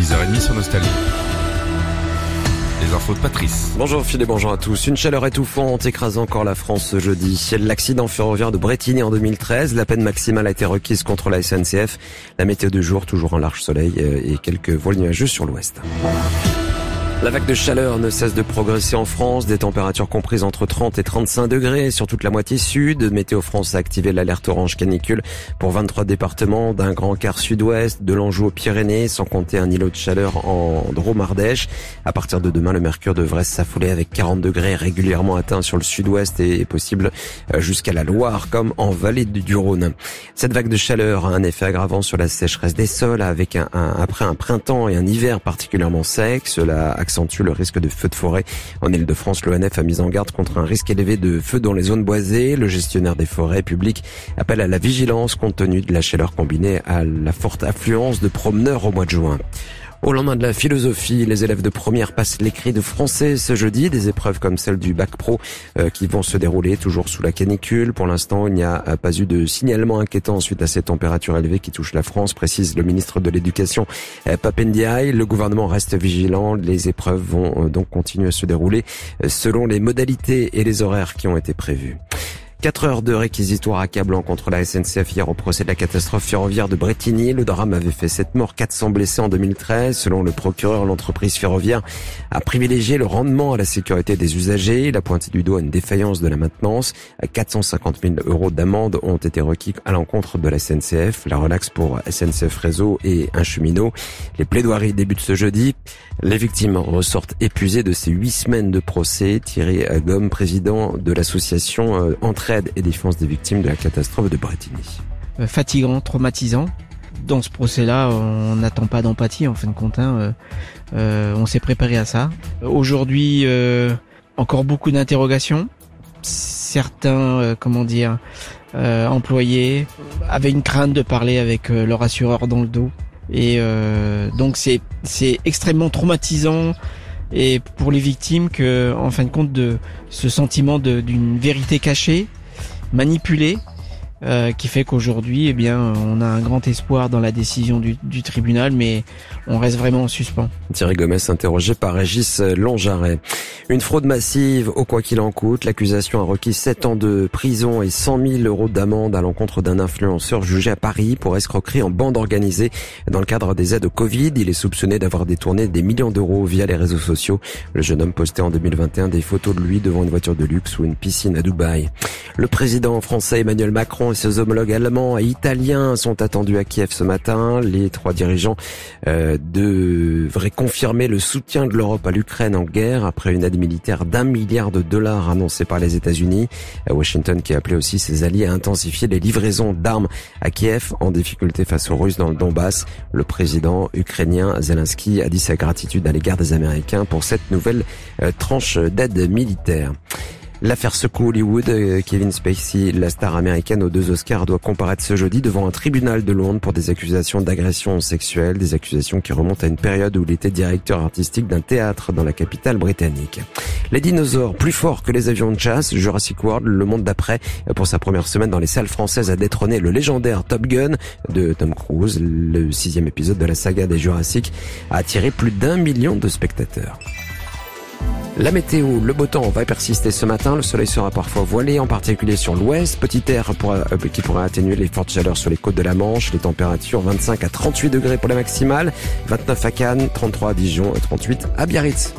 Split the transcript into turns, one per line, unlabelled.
6h30 sur Nostalgie. Les infos de Patrice.
Bonjour Philippe, bonjour à tous. Une chaleur étouffante écrase encore la France ce jeudi. L'accident ferroviaire de Bretigny en 2013, la peine maximale a été requise contre la SNCF. La météo de jour, toujours en large soleil euh, et quelques voiles nuageux sur l'ouest. La vague de chaleur ne cesse de progresser en France, des températures comprises entre 30 et 35 degrés sur toute la moitié sud. Météo France a activé l'alerte orange canicule pour 23 départements d'un grand quart sud-ouest, de l'Anjou aux Pyrénées, sans compter un îlot de chaleur en Drôme-Ardèche. À partir de demain, le mercure devrait s'affouler avec 40 degrés régulièrement atteints sur le sud-ouest et possible euh, jusqu'à la Loire comme en vallée du Rhône. Cette vague de chaleur a un effet aggravant sur la sécheresse des sols avec un, après un printemps et un hiver particulièrement secs. Cela accentue le risque de feu de forêt. En Ile-de-France, l'ONF a mis en garde contre un risque élevé de feu dans les zones boisées. Le gestionnaire des forêts publiques appelle à la vigilance compte tenu de la chaleur combinée à la forte affluence de promeneurs au mois de juin. Au lendemain de la philosophie, les élèves de première passent l'écrit de français ce jeudi, des épreuves comme celle du bac pro euh, qui vont se dérouler toujours sous la canicule. Pour l'instant, il n'y a euh, pas eu de signalement inquiétant suite à ces températures élevées qui touchent la France, précise le ministre de l'Éducation euh, Papendiaï. Le gouvernement reste vigilant, les épreuves vont donc continuer à se dérouler selon les modalités et les horaires qui ont été prévus. Quatre heures de réquisitoire accablant contre la SNCF hier au procès de la catastrophe ferroviaire de Bretigny. Le drame avait fait 7 morts, 400 blessés en 2013. Selon le procureur, l'entreprise ferroviaire a privilégié le rendement à la sécurité des usagers. Il a pointé du doigt une défaillance de la maintenance. 450 000 euros d'amende ont été requis à l'encontre de la SNCF. La relaxe pour SNCF Réseau et un cheminot. Les plaidoiries débutent ce jeudi. Les victimes ressortent épuisées de ces huit semaines de procès. Thierry Gomme, président de l'association euh, Et défense des victimes de la catastrophe de Bretigny.
Euh, fatigant, traumatisant. Dans ce procès-là, on n'attend pas d'empathie en fin de compte. Hein. Euh, euh, on s'est préparé à ça. Aujourd'hui, encore beaucoup d'interrogations. Certains, comment dire, employés avaient une crainte de parler avec leur assureur dans le dos. Et donc c'est c'est extrêmement traumatisant et pour les victimes que en fin de compte de ce sentiment d'une vérité cachée manipulé euh, qui fait qu'aujourd'hui, eh bien, on a un grand espoir dans la décision du, du, tribunal, mais on reste vraiment en suspens.
Thierry Gomez interrogé par Régis Longjaret. Une fraude massive au quoi qu'il en coûte. L'accusation a requis 7 ans de prison et 100 000 euros d'amende à l'encontre d'un influenceur jugé à Paris pour escroquerie en bande organisée dans le cadre des aides au Covid. Il est soupçonné d'avoir détourné des millions d'euros via les réseaux sociaux. Le jeune homme postait en 2021 des photos de lui devant une voiture de luxe ou une piscine à Dubaï. Le président français Emmanuel Macron et ses homologues allemands et italiens sont attendus à Kiev ce matin. Les trois dirigeants euh, devraient confirmer le soutien de l'Europe à l'Ukraine en guerre après une aide militaire d'un milliard de dollars annoncée par les États-Unis. Washington qui a appelé aussi ses alliés à intensifier les livraisons d'armes à Kiev en difficulté face aux Russes dans le Donbass. Le président ukrainien Zelensky a dit sa gratitude à l'égard des Américains pour cette nouvelle euh, tranche d'aide militaire. L'affaire secoue Hollywood. Euh, Kevin Spacey, la star américaine aux deux Oscars, doit comparaître ce jeudi devant un tribunal de Londres pour des accusations d'agression sexuelle, des accusations qui remontent à une période où il était directeur artistique d'un théâtre dans la capitale britannique. Les dinosaures, plus forts que les avions de chasse, Jurassic World, le monde d'après, pour sa première semaine dans les salles françaises, a détrôné le légendaire Top Gun de Tom Cruise. Le sixième épisode de la saga des Jurassic a attiré plus d'un million de spectateurs. La météo, le beau temps va persister ce matin. Le soleil sera parfois voilé, en particulier sur l'ouest. Petit air euh, qui pourrait atténuer les fortes chaleurs sur les côtes de la Manche. Les températures 25 à 38 degrés pour la maximale, 29 à Cannes, 33 à Dijon et 38 à Biarritz.